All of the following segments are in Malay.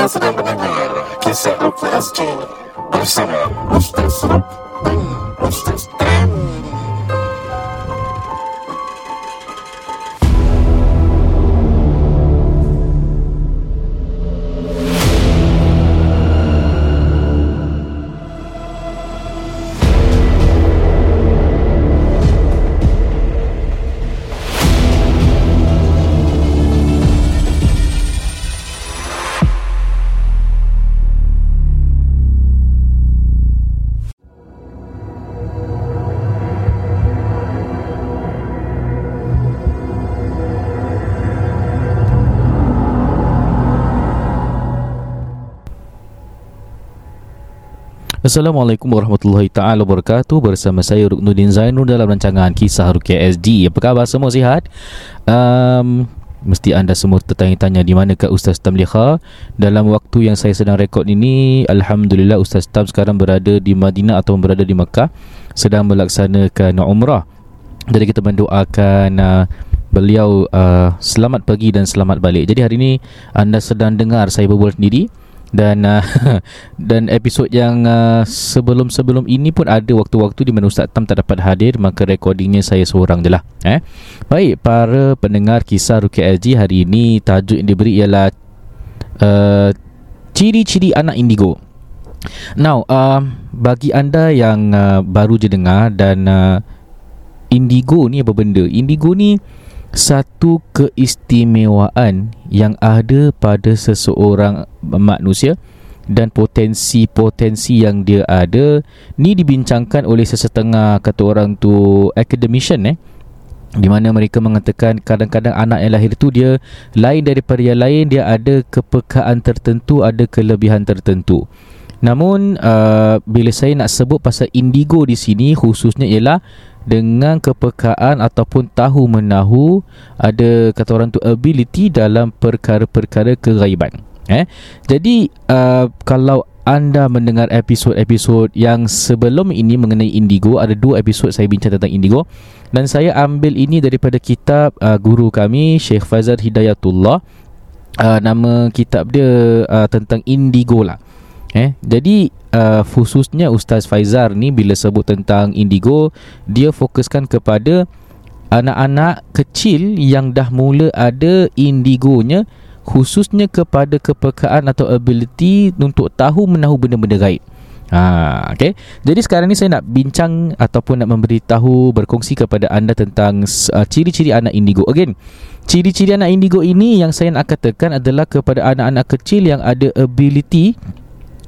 Anda sedang mendengar kisah UKSJ bersama Ustaz Rob dan Ustaz Assalamualaikum warahmatullahi taala wabarakatuh bersama saya Ruknuddin Zainur dalam rancangan Kisah Rukia SD. Apa khabar semua sihat? Um, mesti anda semua tertanya-tanya di manakah Ustaz Tam Liha dalam waktu yang saya sedang rekod ini alhamdulillah Ustaz Tam sekarang berada di Madinah atau berada di Makkah sedang melaksanakan umrah. Jadi kita mendoakan uh, beliau uh, selamat pergi dan selamat balik. Jadi hari ini anda sedang dengar saya berbual sendiri dan uh, dan episod yang uh, sebelum-sebelum ini pun ada waktu-waktu di mana Ustaz Tam tak dapat hadir. Maka recordingnya saya seorang je lah eh? baik para pendengar kisah Rukia LG hari ini tajuk yang diberi ialah uh, ciri-ciri anak indigo. Now uh, bagi anda yang uh, baru je dengar dan uh, indigo ni apa benda? Indigo ni satu keistimewaan yang ada pada seseorang manusia dan potensi-potensi yang dia ada ni dibincangkan oleh sesetengah kata orang tu academician eh. Di mana mereka mengatakan kadang-kadang anak yang lahir tu dia lain daripada yang lain dia ada kepekaan tertentu ada kelebihan tertentu namun uh, bila saya nak sebut pasal indigo di sini khususnya ialah dengan kepekaan ataupun tahu menahu ada kata orang tu ability dalam perkara-perkara kegaiban. Eh? Jadi uh, kalau anda mendengar episod-episod yang sebelum ini mengenai indigo ada dua episod saya bincang tentang indigo. Dan saya ambil ini daripada kitab uh, guru kami Syekh Fazal Hidayatullah. Uh, nama kitab dia uh, tentang indigo lah Eh, jadi uh, khususnya Ustaz Faizar ni bila sebut tentang indigo, dia fokuskan kepada anak-anak kecil yang dah mula ada indigonya khususnya kepada kepekaan atau ability untuk tahu menahu benda-benda gaib. Ha, okay. Jadi sekarang ni saya nak bincang ataupun nak memberitahu berkongsi kepada anda tentang uh, ciri-ciri anak indigo. Again, ciri-ciri anak indigo ini yang saya nak katakan adalah kepada anak-anak kecil yang ada ability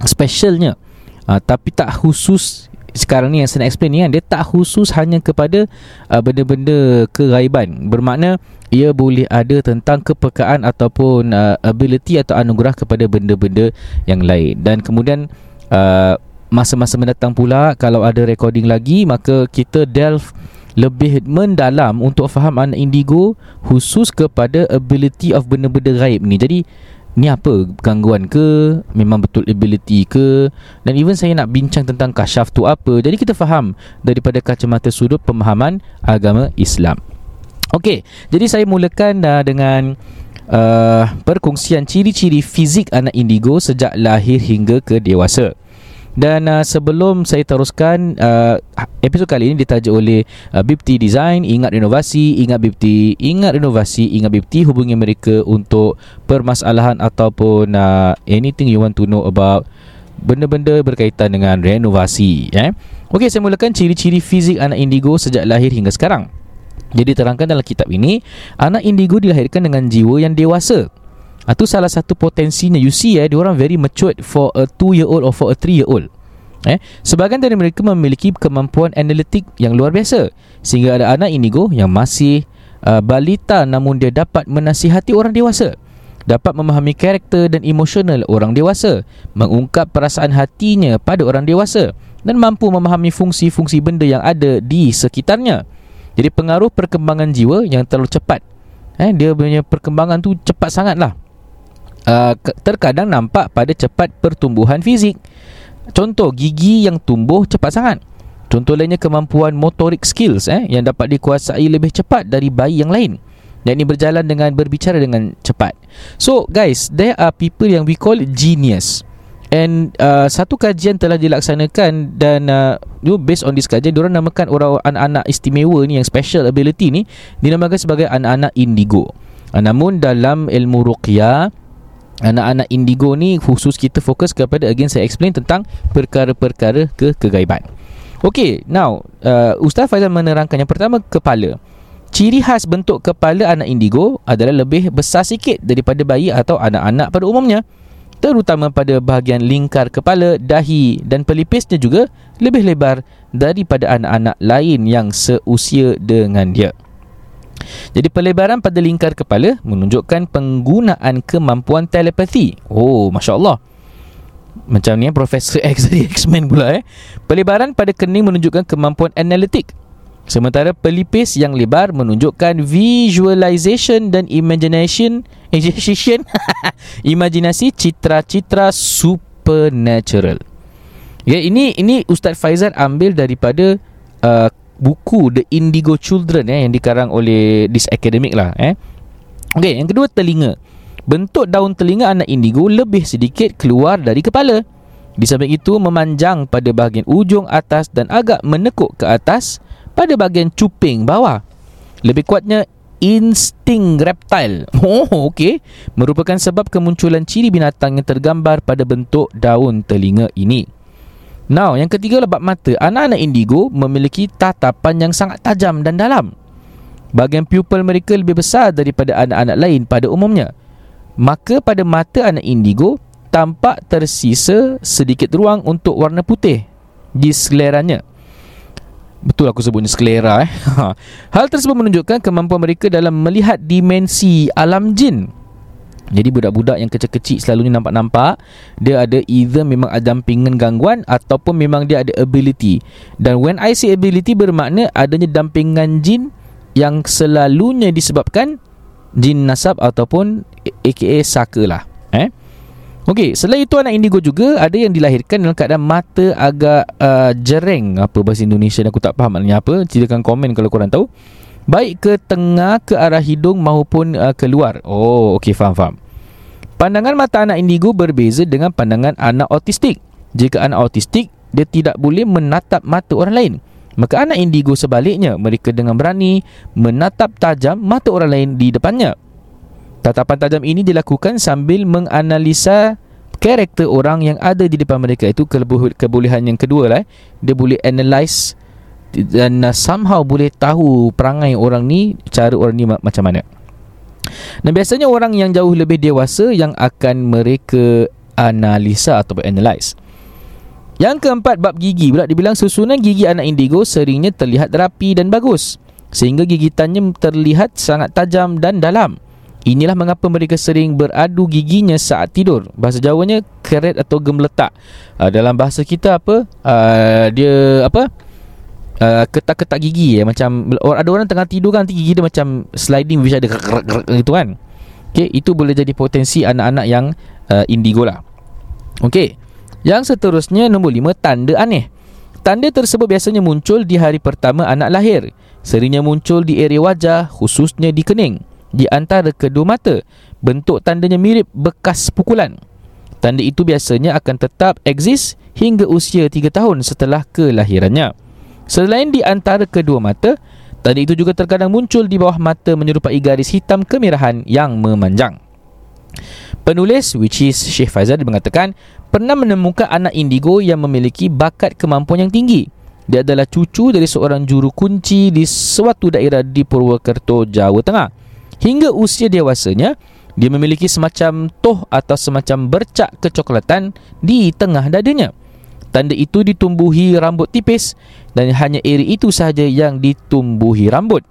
specialnya. Uh, tapi tak khusus sekarang ni yang saya nak explain ni kan dia tak khusus hanya kepada uh, benda-benda kegaiban bermakna ia boleh ada tentang kepekaan ataupun uh, ability atau anugerah kepada benda-benda yang lain. Dan kemudian uh, masa-masa mendatang pula kalau ada recording lagi maka kita delve lebih mendalam untuk faham anak indigo khusus kepada ability of benda-benda gaib ni. Jadi ni apa gangguan ke? Memang betul ability ke? Dan even saya nak bincang tentang kasyaf tu apa? Jadi kita faham daripada kacamata sudut pemahaman agama Islam. Okey, jadi saya mulakan uh, dengan uh, perkongsian ciri-ciri fizik anak indigo sejak lahir hingga ke dewasa. Dan uh, sebelum saya teruskan uh, episod kali ini ditaja oleh uh, BIPT Design Ingat renovasi, ingat BIPT Ingat renovasi, ingat BIPT Hubungi mereka untuk permasalahan ataupun uh, anything you want to know about Benda-benda berkaitan dengan renovasi eh? Okey, saya mulakan ciri-ciri fizik anak indigo sejak lahir hingga sekarang Jadi terangkan dalam kitab ini Anak indigo dilahirkan dengan jiwa yang dewasa itu salah satu potensinya. You see eh Diorang very matured For a 2 year old Or for a 3 year old Eh, sebagian dari mereka memiliki kemampuan analitik yang luar biasa. Sehingga ada anak indigo yang masih uh, balita namun dia dapat menasihati orang dewasa. Dapat memahami karakter dan emosional orang dewasa. Mengungkap perasaan hatinya pada orang dewasa. Dan mampu memahami fungsi-fungsi benda yang ada di sekitarnya. Jadi pengaruh perkembangan jiwa yang terlalu cepat. Eh, dia punya perkembangan tu cepat sangat lah uh, terkadang nampak pada cepat pertumbuhan fizik. Contoh gigi yang tumbuh cepat sangat. Contoh lainnya kemampuan motorik skills eh yang dapat dikuasai lebih cepat dari bayi yang lain. yang ini berjalan dengan berbicara dengan cepat. So guys, there are people yang we call genius. And uh, satu kajian telah dilaksanakan dan uh, you based on this kajian diorang namakan orang anak-anak istimewa ni yang special ability ni dinamakan sebagai anak-anak indigo. Uh, namun dalam ilmu ruqyah anak-anak indigo ni khusus kita fokus kepada again saya explain tentang perkara-perkara ke kegaiban. Okay, now uh, Ustaz Faizal menerangkan yang pertama kepala. Ciri khas bentuk kepala anak indigo adalah lebih besar sikit daripada bayi atau anak-anak pada umumnya terutama pada bahagian lingkar kepala, dahi dan pelipisnya juga lebih lebar daripada anak-anak lain yang seusia dengan dia. Jadi pelebaran pada lingkar kepala menunjukkan penggunaan kemampuan telepati. Oh, Masya Allah. Macam ni Profesor X dari X-Men pula eh. Pelebaran pada kening menunjukkan kemampuan analitik. Sementara pelipis yang lebar menunjukkan visualization dan imagination imagination imajinasi citra-citra supernatural. Ya ini ini Ustaz Faizal ambil daripada uh, buku The Indigo Children eh, yang dikarang oleh this academic lah eh. Okey, yang kedua telinga. Bentuk daun telinga anak indigo lebih sedikit keluar dari kepala. Di samping itu memanjang pada bahagian ujung atas dan agak menekuk ke atas pada bahagian cuping bawah. Lebih kuatnya insting reptile. Oh, okey. Merupakan sebab kemunculan ciri binatang yang tergambar pada bentuk daun telinga ini. Now, yang ketiga lebat mata. Anak-anak indigo memiliki tatapan yang sangat tajam dan dalam. Bahagian pupil mereka lebih besar daripada anak-anak lain pada umumnya. Maka pada mata anak indigo tampak tersisa sedikit ruang untuk warna putih di seleranya. Betul aku sebutnya sklera eh. Hal tersebut menunjukkan kemampuan mereka dalam melihat dimensi alam jin. Jadi budak-budak yang kecil-kecil selalunya nampak-nampak dia ada either memang ada dampingan gangguan ataupun memang dia ada ability. Dan when I say ability bermakna adanya dampingan jin yang selalunya disebabkan jin nasab ataupun aka saka lah. Eh? Okey, selain itu anak indigo juga ada yang dilahirkan dalam keadaan mata agak uh, jereng apa bahasa Indonesia aku tak faham maknanya apa. Silakan komen kalau korang tahu. Baik ke tengah ke arah hidung maupun uh, keluar. Oh, okey faham faham. Pandangan mata anak indigo berbeza dengan pandangan anak autistik. Jika anak autistik dia tidak boleh menatap mata orang lain. Maka anak indigo sebaliknya mereka dengan berani menatap tajam mata orang lain di depannya. Tatapan tajam ini dilakukan sambil menganalisa karakter orang yang ada di depan mereka itu kebolehan yang kedua lah eh. dia boleh analyse dan somehow boleh tahu perangai orang ni cara orang ni macam mana dan biasanya orang yang jauh lebih dewasa yang akan mereka analisa atau analyse yang keempat bab gigi pula dibilang susunan gigi anak indigo seringnya terlihat rapi dan bagus sehingga gigitannya terlihat sangat tajam dan dalam Inilah mengapa mereka sering beradu giginya saat tidur. Bahasa Jawanya keret atau gemletak. Uh, dalam bahasa kita apa? Uh, dia apa? Uh, ketak-ketak gigi ya macam ada orang tengah tidur kan gigi dia macam sliding bisa ada gitu kan. Okey, itu boleh jadi potensi anak-anak yang uh, indigo lah. Okey. Yang seterusnya nombor lima tanda aneh. Tanda tersebut biasanya muncul di hari pertama anak lahir. Seringnya muncul di area wajah, khususnya di kening di antara kedua mata. Bentuk tandanya mirip bekas pukulan. Tanda itu biasanya akan tetap eksis hingga usia 3 tahun setelah kelahirannya. Selain di antara kedua mata, tanda itu juga terkadang muncul di bawah mata menyerupai garis hitam kemerahan yang memanjang. Penulis which is Syekh Faizal mengatakan pernah menemukan anak indigo yang memiliki bakat kemampuan yang tinggi. Dia adalah cucu dari seorang juru kunci di suatu daerah di Purwokerto, Jawa Tengah. Hingga usia dewasanya, dia memiliki semacam toh atau semacam bercak kecoklatan di tengah dadanya. Tanda itu ditumbuhi rambut tipis dan hanya area itu sahaja yang ditumbuhi rambut.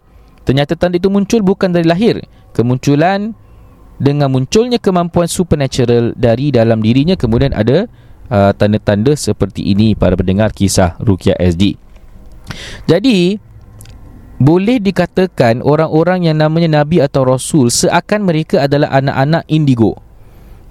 Ternyata tanda itu muncul bukan dari lahir. Kemunculan dengan munculnya kemampuan supernatural dari dalam dirinya kemudian ada uh, tanda-tanda seperti ini para pendengar kisah Rukia SD. Jadi, boleh dikatakan orang-orang yang namanya nabi atau rasul seakan mereka adalah anak-anak indigo.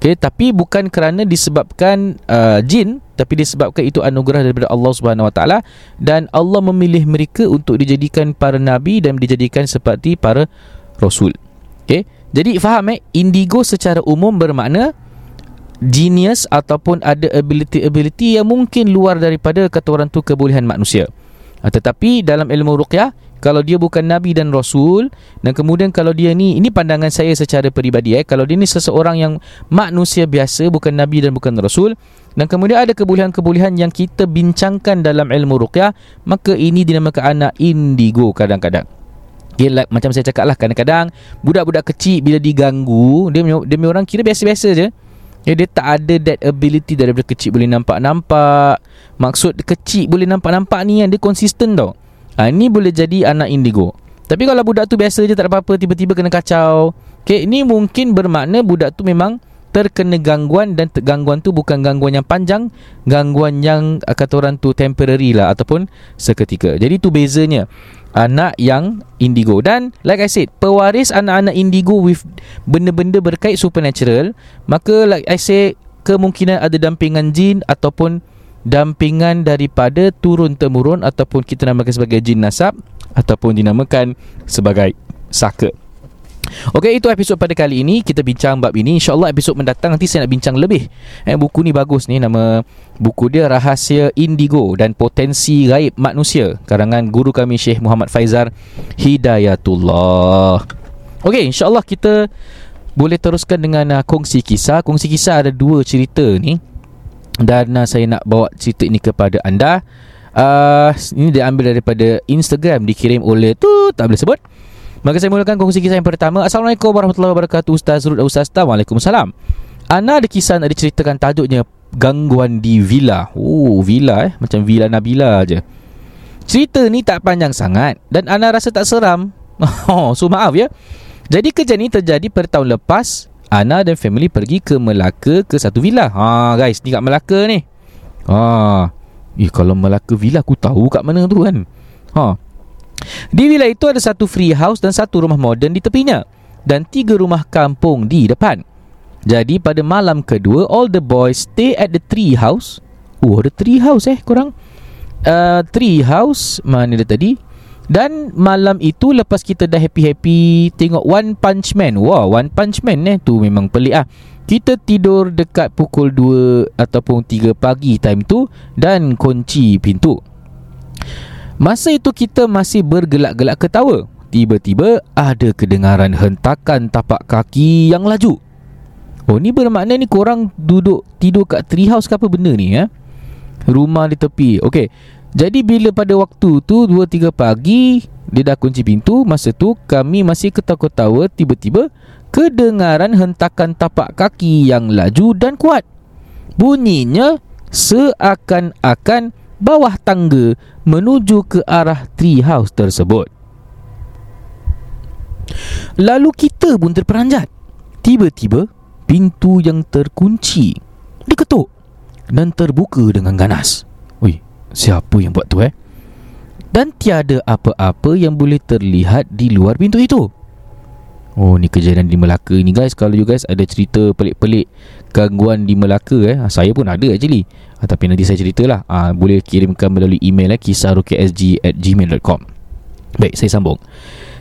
Okey, tapi bukan kerana disebabkan uh, jin, tapi disebabkan itu anugerah daripada Allah Subhanahu Wa Taala dan Allah memilih mereka untuk dijadikan para nabi dan dijadikan seperti para rasul. Okay Jadi faham eh Indigo secara umum bermakna Genius ataupun ada ability-ability yang mungkin luar daripada kata orang tu kebolehan manusia ha, Tetapi dalam ilmu ruqyah kalau dia bukan nabi dan rasul dan kemudian kalau dia ni ini pandangan saya secara peribadi eh. Kalau dia ni seseorang yang manusia biasa bukan nabi dan bukan rasul dan kemudian ada kebolehan-kebolehan yang kita bincangkan dalam ilmu ruqyah maka ini dinamakan anak indigo kadang-kadang. Okay, like, macam saya cakap lah kadang-kadang budak-budak kecil bila diganggu dia dia orang kira biasa-biasa je. Ya, dia tak ada that ability daripada kecil boleh nampak-nampak. Maksud kecil boleh nampak-nampak ni yang dia konsisten tau ha, Ini boleh jadi anak indigo. Tapi kalau budak tu biasa je tak ada apa-apa Tiba-tiba kena kacau. Okay, Ini mungkin bermakna budak tu memang terkena gangguan Dan gangguan tu bukan gangguan yang panjang Gangguan yang ah, kata orang tu temporary lah Ataupun seketika. Jadi tu bezanya Anak yang indigo. Dan like I said Pewaris anak-anak indigo With benda-benda berkait supernatural Maka like I said Kemungkinan ada dampingan jin Ataupun dampingan daripada turun temurun ataupun kita namakan sebagai jin nasab ataupun dinamakan sebagai saka. Okey itu episod pada kali ini kita bincang bab ini insyaallah episod mendatang nanti saya nak bincang lebih. Eh buku ni bagus ni nama buku dia Rahsia Indigo dan Potensi Gaib Manusia karangan guru kami Syekh Muhammad Faizar Hidayatullah. Okey insyaallah kita boleh teruskan dengan uh, kongsi kisah. Kongsi kisah ada dua cerita ni dan uh, saya nak bawa cerita ini kepada anda. Uh, ini diambil daripada Instagram dikirim oleh tu tak boleh sebut. Maka saya mulakan kongsi kisah yang pertama. Assalamualaikum warahmatullahi wabarakatuh Ustaz Rud Ustaz Tam. Waalaikumsalam. Ana ada kisah nak diceritakan tajuknya gangguan di villa. Oh villa eh? Macam villa Nabila aja cerita ni tak panjang sangat dan Ana rasa tak seram. Oh so maaf ya. Jadi kejadian ini terjadi pada tahun lepas Ana dan family pergi ke Melaka ke satu villa. Ha guys, ni kat Melaka ni. Ha. Eh kalau Melaka villa aku tahu kat mana tu kan. Ha. Di villa itu ada satu free house dan satu rumah moden di tepinya dan tiga rumah kampung di depan. Jadi pada malam kedua all the boys stay at the tree house. Oh ada tree house eh korang. Uh, tree house mana dia tadi? Dan malam itu lepas kita dah happy-happy tengok One Punch Man. Wow, One Punch Man eh tu memang pelik ah. Kita tidur dekat pukul 2 ataupun 3 pagi time tu dan kunci pintu. Masa itu kita masih bergelak-gelak ketawa. Tiba-tiba ada kedengaran hentakan tapak kaki yang laju. Oh ni bermakna ni korang duduk tidur kat tree house ke apa benda ni ya? Rumah di tepi. Okey. Jadi bila pada waktu tu 2-3 pagi Dia dah kunci pintu Masa tu kami masih ketawa-ketawa Tiba-tiba Kedengaran hentakan tapak kaki yang laju dan kuat. Bunyinya Seakan-akan Bawah tangga Menuju ke arah tree house tersebut. Lalu kita pun terperanjat. Tiba-tiba Pintu yang terkunci Diketuk Dan terbuka dengan ganas Siapa yang buat tu eh? Dan tiada apa-apa yang boleh terlihat di luar pintu itu. Oh ni kejadian di Melaka ni guys. Kalau you guys ada cerita pelik-pelik Gangguan di Melaka eh? Ah, Saya pun ada actually. Ha, Tapi nanti saya ceritalah. Ha, Boleh kirimkan melalui email eh? Kisahrukiasg at gmail.com Baik saya sambung.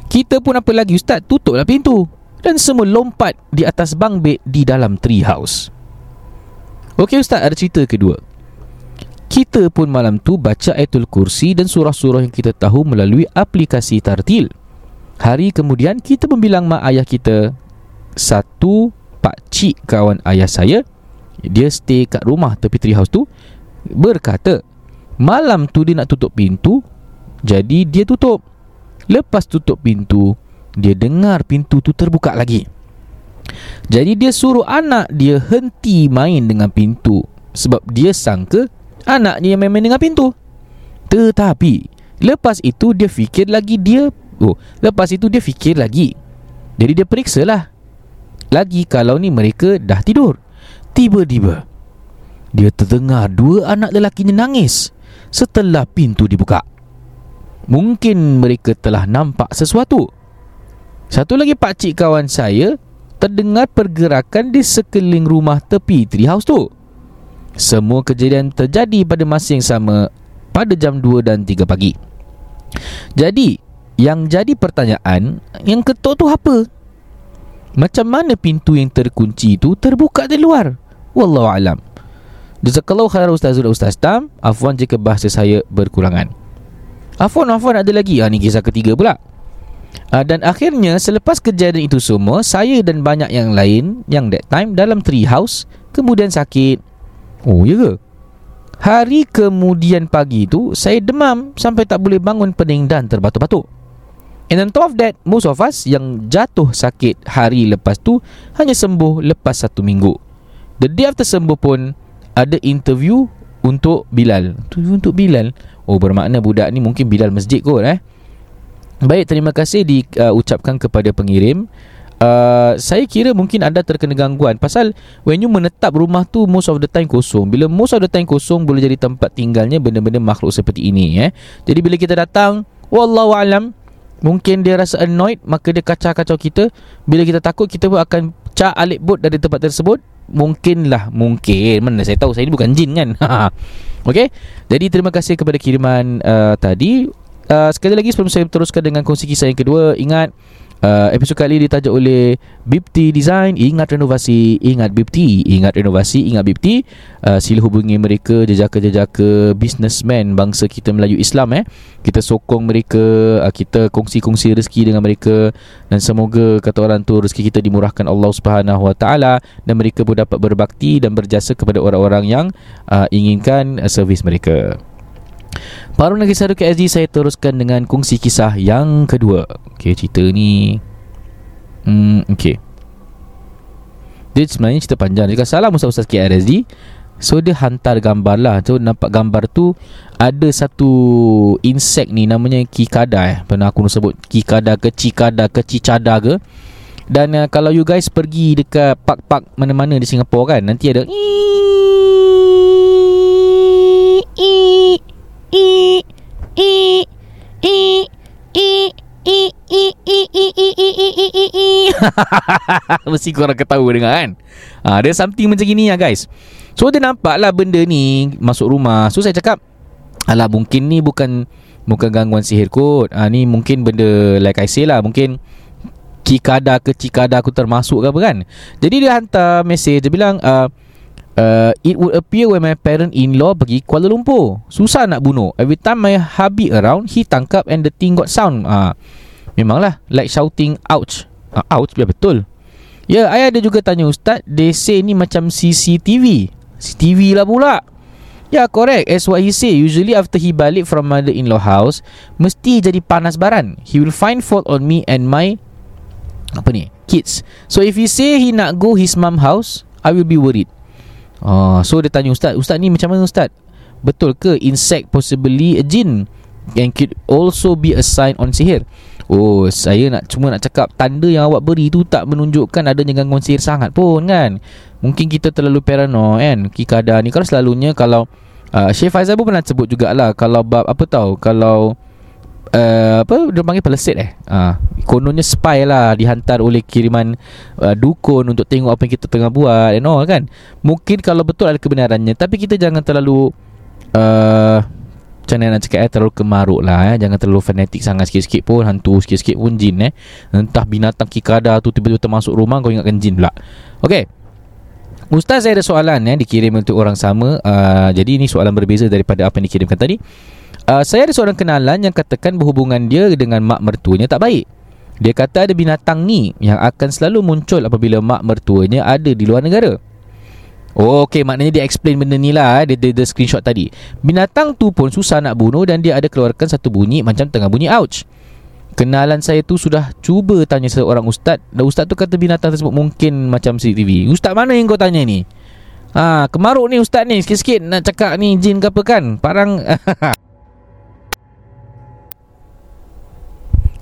Kita pun apa lagi? Ustaz Tutuplah pintu. Dan semua lompat di atas bang bed Di dalam tree house Okey Ustaz ada cerita kedua kita pun malam tu baca ayatul kursi dan surah-surah yang kita tahu melalui aplikasi tartil. Hari kemudian kita membilang mak ayah kita satu pak cik kawan ayah saya dia stay kat rumah tepi tree house tu berkata malam tu dia nak tutup pintu jadi dia tutup lepas tutup pintu dia dengar pintu tu terbuka lagi jadi dia suruh anak dia henti main dengan pintu sebab dia sangka Anaknya yang main-main dengan pintu. Tetapi Lepas itu dia fikir lagi dia Oh Lepas itu dia fikir lagi. Jadi dia periksa lah Lagi kalau ni mereka dah tidur. Tiba-tiba Dia terdengar dua anak lelakinya nangis Setelah pintu dibuka. Mungkin mereka telah nampak sesuatu. Satu lagi pakcik kawan saya Terdengar pergerakan di sekeliling rumah tepi treehouse tu semua kejadian terjadi pada masa yang sama pada jam 2 dan 3 pagi. Jadi, yang jadi pertanyaan, yang ketuk tu apa? Macam mana pintu yang terkunci itu Terbuka dari luar Wallahu alam. Jazakallahu khairan Ustaz Zul Ustaz Tam Afwan jika bahasa saya berkurangan Afwan Afwan ada lagi ha, Ni kisah ketiga pula uh, Dan akhirnya Selepas kejadian itu semua Saya dan banyak yang lain Yang that time Dalam tree house Kemudian sakit Oh ya ke? Hari kemudian pagi tu Saya demam Sampai tak boleh bangun pening dan terbatuk-batuk And on top of that Most of us yang jatuh sakit hari lepas tu Hanya sembuh lepas satu minggu The day after sembuh pun ada interview untuk Bilal. Interview untuk Bilal. Oh bermakna budak ni mungkin Bilal masjid kot eh. Baik, terima kasih diucapkan uh, kepada pengirim. Uh, saya kira mungkin anda terkena gangguan pasal when you menetap rumah tu most of the time kosong. Bila most of the time kosong boleh jadi tempat tinggalnya benda-benda makhluk seperti ini eh. Jadi bila kita datang, wallahu alam, mungkin dia rasa annoyed maka dia kacau-kacau kita. Bila kita takut kita pun akan cak alik bot dari tempat tersebut Mungkinlah Mungkin Mana saya tahu Saya ni bukan jin kan Okay Jadi terima kasih kepada kiriman uh, Tadi uh, Sekali lagi sebelum saya teruskan Dengan kongsi kisah yang kedua Ingat Uh, episod kali ditajuk oleh Bipti Design Ingat renovasi Ingat Bipti Ingat renovasi Ingat Bipti uh, Sila hubungi mereka Jejaka-jejaka Businessman Bangsa kita Melayu Islam eh. Kita sokong mereka uh, Kita kongsi-kongsi rezeki dengan mereka. Dan semoga Kata orang tu Rezeki kita dimurahkan Allah Subhanahu Wa Taala. Dan mereka pun dapat berbakti Dan berjasa kepada orang-orang yang uh, Inginkan uh, servis mereka Baru lagi satu KSD saya teruskan dengan kongsi kisah yang kedua. Okey, cerita ni hmm okey. Dia sebenarnya cerita panjang. Dia salam Ustaz-Ustaz KRSD. So dia hantar gambar lah So nampak gambar tu Ada satu Insek ni Namanya kikada eh Pernah aku sebut Kikada ke cikada ke cicada ke Dan uh, kalau you guys pergi Dekat park-park Mana-mana di Singapura kan Nanti ada Mesti korang ketawa dengar kan? Ha, Ada something macam gini lah guys. So dia nampak lah benda ni Masuk rumah. So saya cakap Alah mungkin ni bukan Bukan gangguan sihir kot. Ha, Ni mungkin benda Like I say lah Mungkin Cikada ke cikada aku termasuk ke apa kan? Jadi dia hantar mesej. Dia bilang uh, uh, It would appear when my parent-in-law pergi Kuala Lumpur. Susah nak bunuh. Every time my hubby around He tangkap and the thing got sound. Uh, Memanglah Like shouting ouch uh, Ouch biar betul. Ya yeah, ada juga tanya Ustaz They say ni macam CCTV CCTV lah pula. Ya yeah, correct. As what he say Usually after he balik from mother-in-law house Mesti jadi panas baran. He will find fault on me and my Apa ni Kids. So if he say he nak go his mom house I will be worried. Oh, so dia tanya ustaz, ustaz ni macam mana ustaz? Betul ke insect possibly a jin and could also be a sign on sihir? Oh, saya nak cuma nak cakap tanda yang awak beri tu tak menunjukkan adanya gangguan sihir sangat pun kan. Mungkin kita terlalu paranoid kan. Kikada ni kalau selalunya kalau uh, Syekh Faizal pun pernah sebut jugalah kalau bab apa tahu kalau uh, apa dia panggil peleset eh uh, kononnya spy lah dihantar oleh kiriman uh, dukun untuk tengok apa yang kita tengah buat and all kan mungkin kalau betul ada kebenarannya tapi kita jangan terlalu uh, macam mana nak cakap eh terlalu kemaruk lah eh. Jangan terlalu fanatik sangat sikit-sikit pun. Hantu sikit-sikit pun jin eh. Entah binatang kikada tu tiba-tiba termasuk rumah kau ingatkan jin pula. Okay Ustaz saya ada soalan eh dikirim untuk orang sama. Uh, jadi ini soalan berbeza daripada apa yang dikirimkan tadi. Uh, saya ada seorang kenalan yang katakan berhubungan dia dengan mak mertuanya tak baik. Dia kata ada binatang ni yang akan selalu muncul apabila mak mertuanya ada di luar negara. Oh, okay, maknanya dia explain benda ni lah eh. dia, dia, dia screenshot tadi. Binatang tu pun susah nak bunuh dan dia ada keluarkan satu bunyi macam tengah bunyi ouch. Kenalan saya tu sudah cuba tanya seorang ustaz dan ustaz tu kata binatang tersebut mungkin macam CCTV. Ustaz mana yang kau tanya ni? Ha, kemaruk ni ustaz ni sikit-sikit nak cakap ni jin ke apa kan? Parang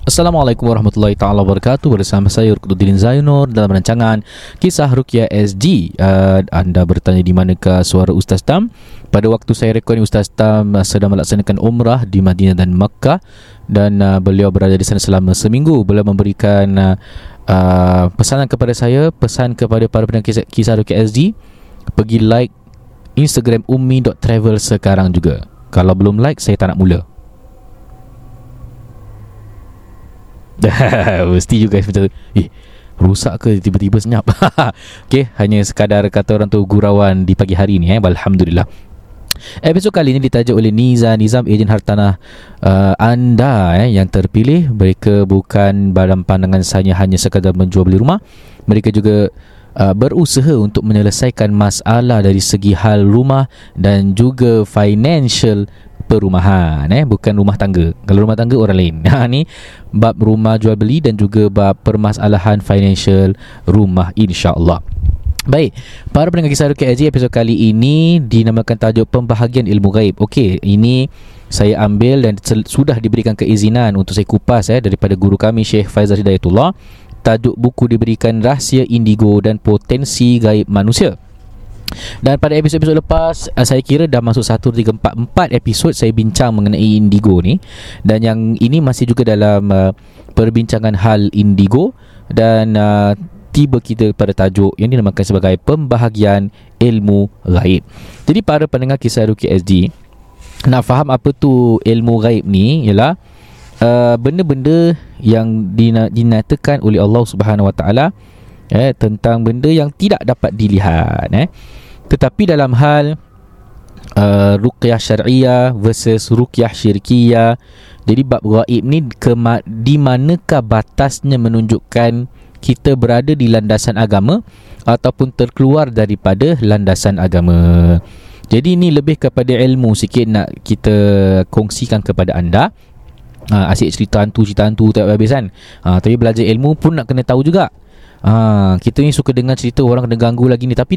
Assalamualaikum warahmatullahi taala wabarakatuh bersama saya Rukuddin Zainur dalam rancangan Kisah Rukia SG. Uh, anda bertanya di manakah suara Ustaz Tam? Pada waktu saya rekod Ustaz Tam uh, sedang melaksanakan umrah di Madinah dan Makkah dan uh, beliau berada di sana selama seminggu. Beliau memberikan uh, uh, pesanan kepada saya, pesan kepada para pendengar kisah, kisah Rukia SG pergi like Instagram ummi.travel sekarang juga. Kalau belum like saya tak nak mula. Mesti you guys macam Eh Rosak ke tiba-tiba senyap? Okay Hanya sekadar kata orang tu Gurauan di pagi hari ni eh. Alhamdulillah. Episod kali ini ditajuk oleh Niza Nizam Ejen Hartanah uh, Anda eh, yang terpilih. Mereka bukan dalam pandangan saya Hanya sekadar menjual beli rumah. Mereka juga uh, berusaha untuk menyelesaikan masalah dari segi hal rumah Dan juga financial perumahan eh bukan rumah tangga kalau rumah tangga orang lain ha ni bab rumah jual beli dan juga bab permasalahan financial rumah insyaallah Baik, para pendengar kisah KSG episod kali ini dinamakan tajuk pembahagian ilmu gaib. Okey, ini saya ambil dan sudah diberikan keizinan untuk saya kupas eh daripada guru kami Syekh Faizal Hidayatullah. Tajuk buku diberikan Rahsia Indigo dan Potensi Gaib Manusia. Dan pada episod-episod lepas uh, Saya kira dah masuk 1, 3, 4 4 episod saya bincang mengenai indigo ni. Dan yang ini masih juga dalam uh, Perbincangan hal indigo. Dan uh, tiba kita pada tajuk Yang dinamakan sebagai Pembahagian Ilmu Gaib. Jadi para pendengar kisah Ruki SD Nak faham apa tu ilmu gaib ni Ialah uh, Benda-benda yang dinatakan oleh Allah Subhanahu Wa Taala eh, tentang benda yang tidak dapat dilihat eh. Tetapi dalam hal uh, ruqyah syariah versus ruqyah syirkiyah jadi bab gaib ni ke di manakah batasnya menunjukkan kita berada di landasan agama ataupun terkeluar daripada landasan agama. Jadi ini lebih kepada ilmu sikit nak kita kongsikan kepada anda. Ha, asyik cerita hantu, cerita hantu tak habis kan. Ha, tapi belajar ilmu pun nak kena tahu juga. Ha, kita ni suka dengar cerita orang kena ganggu lagi ni. Tapi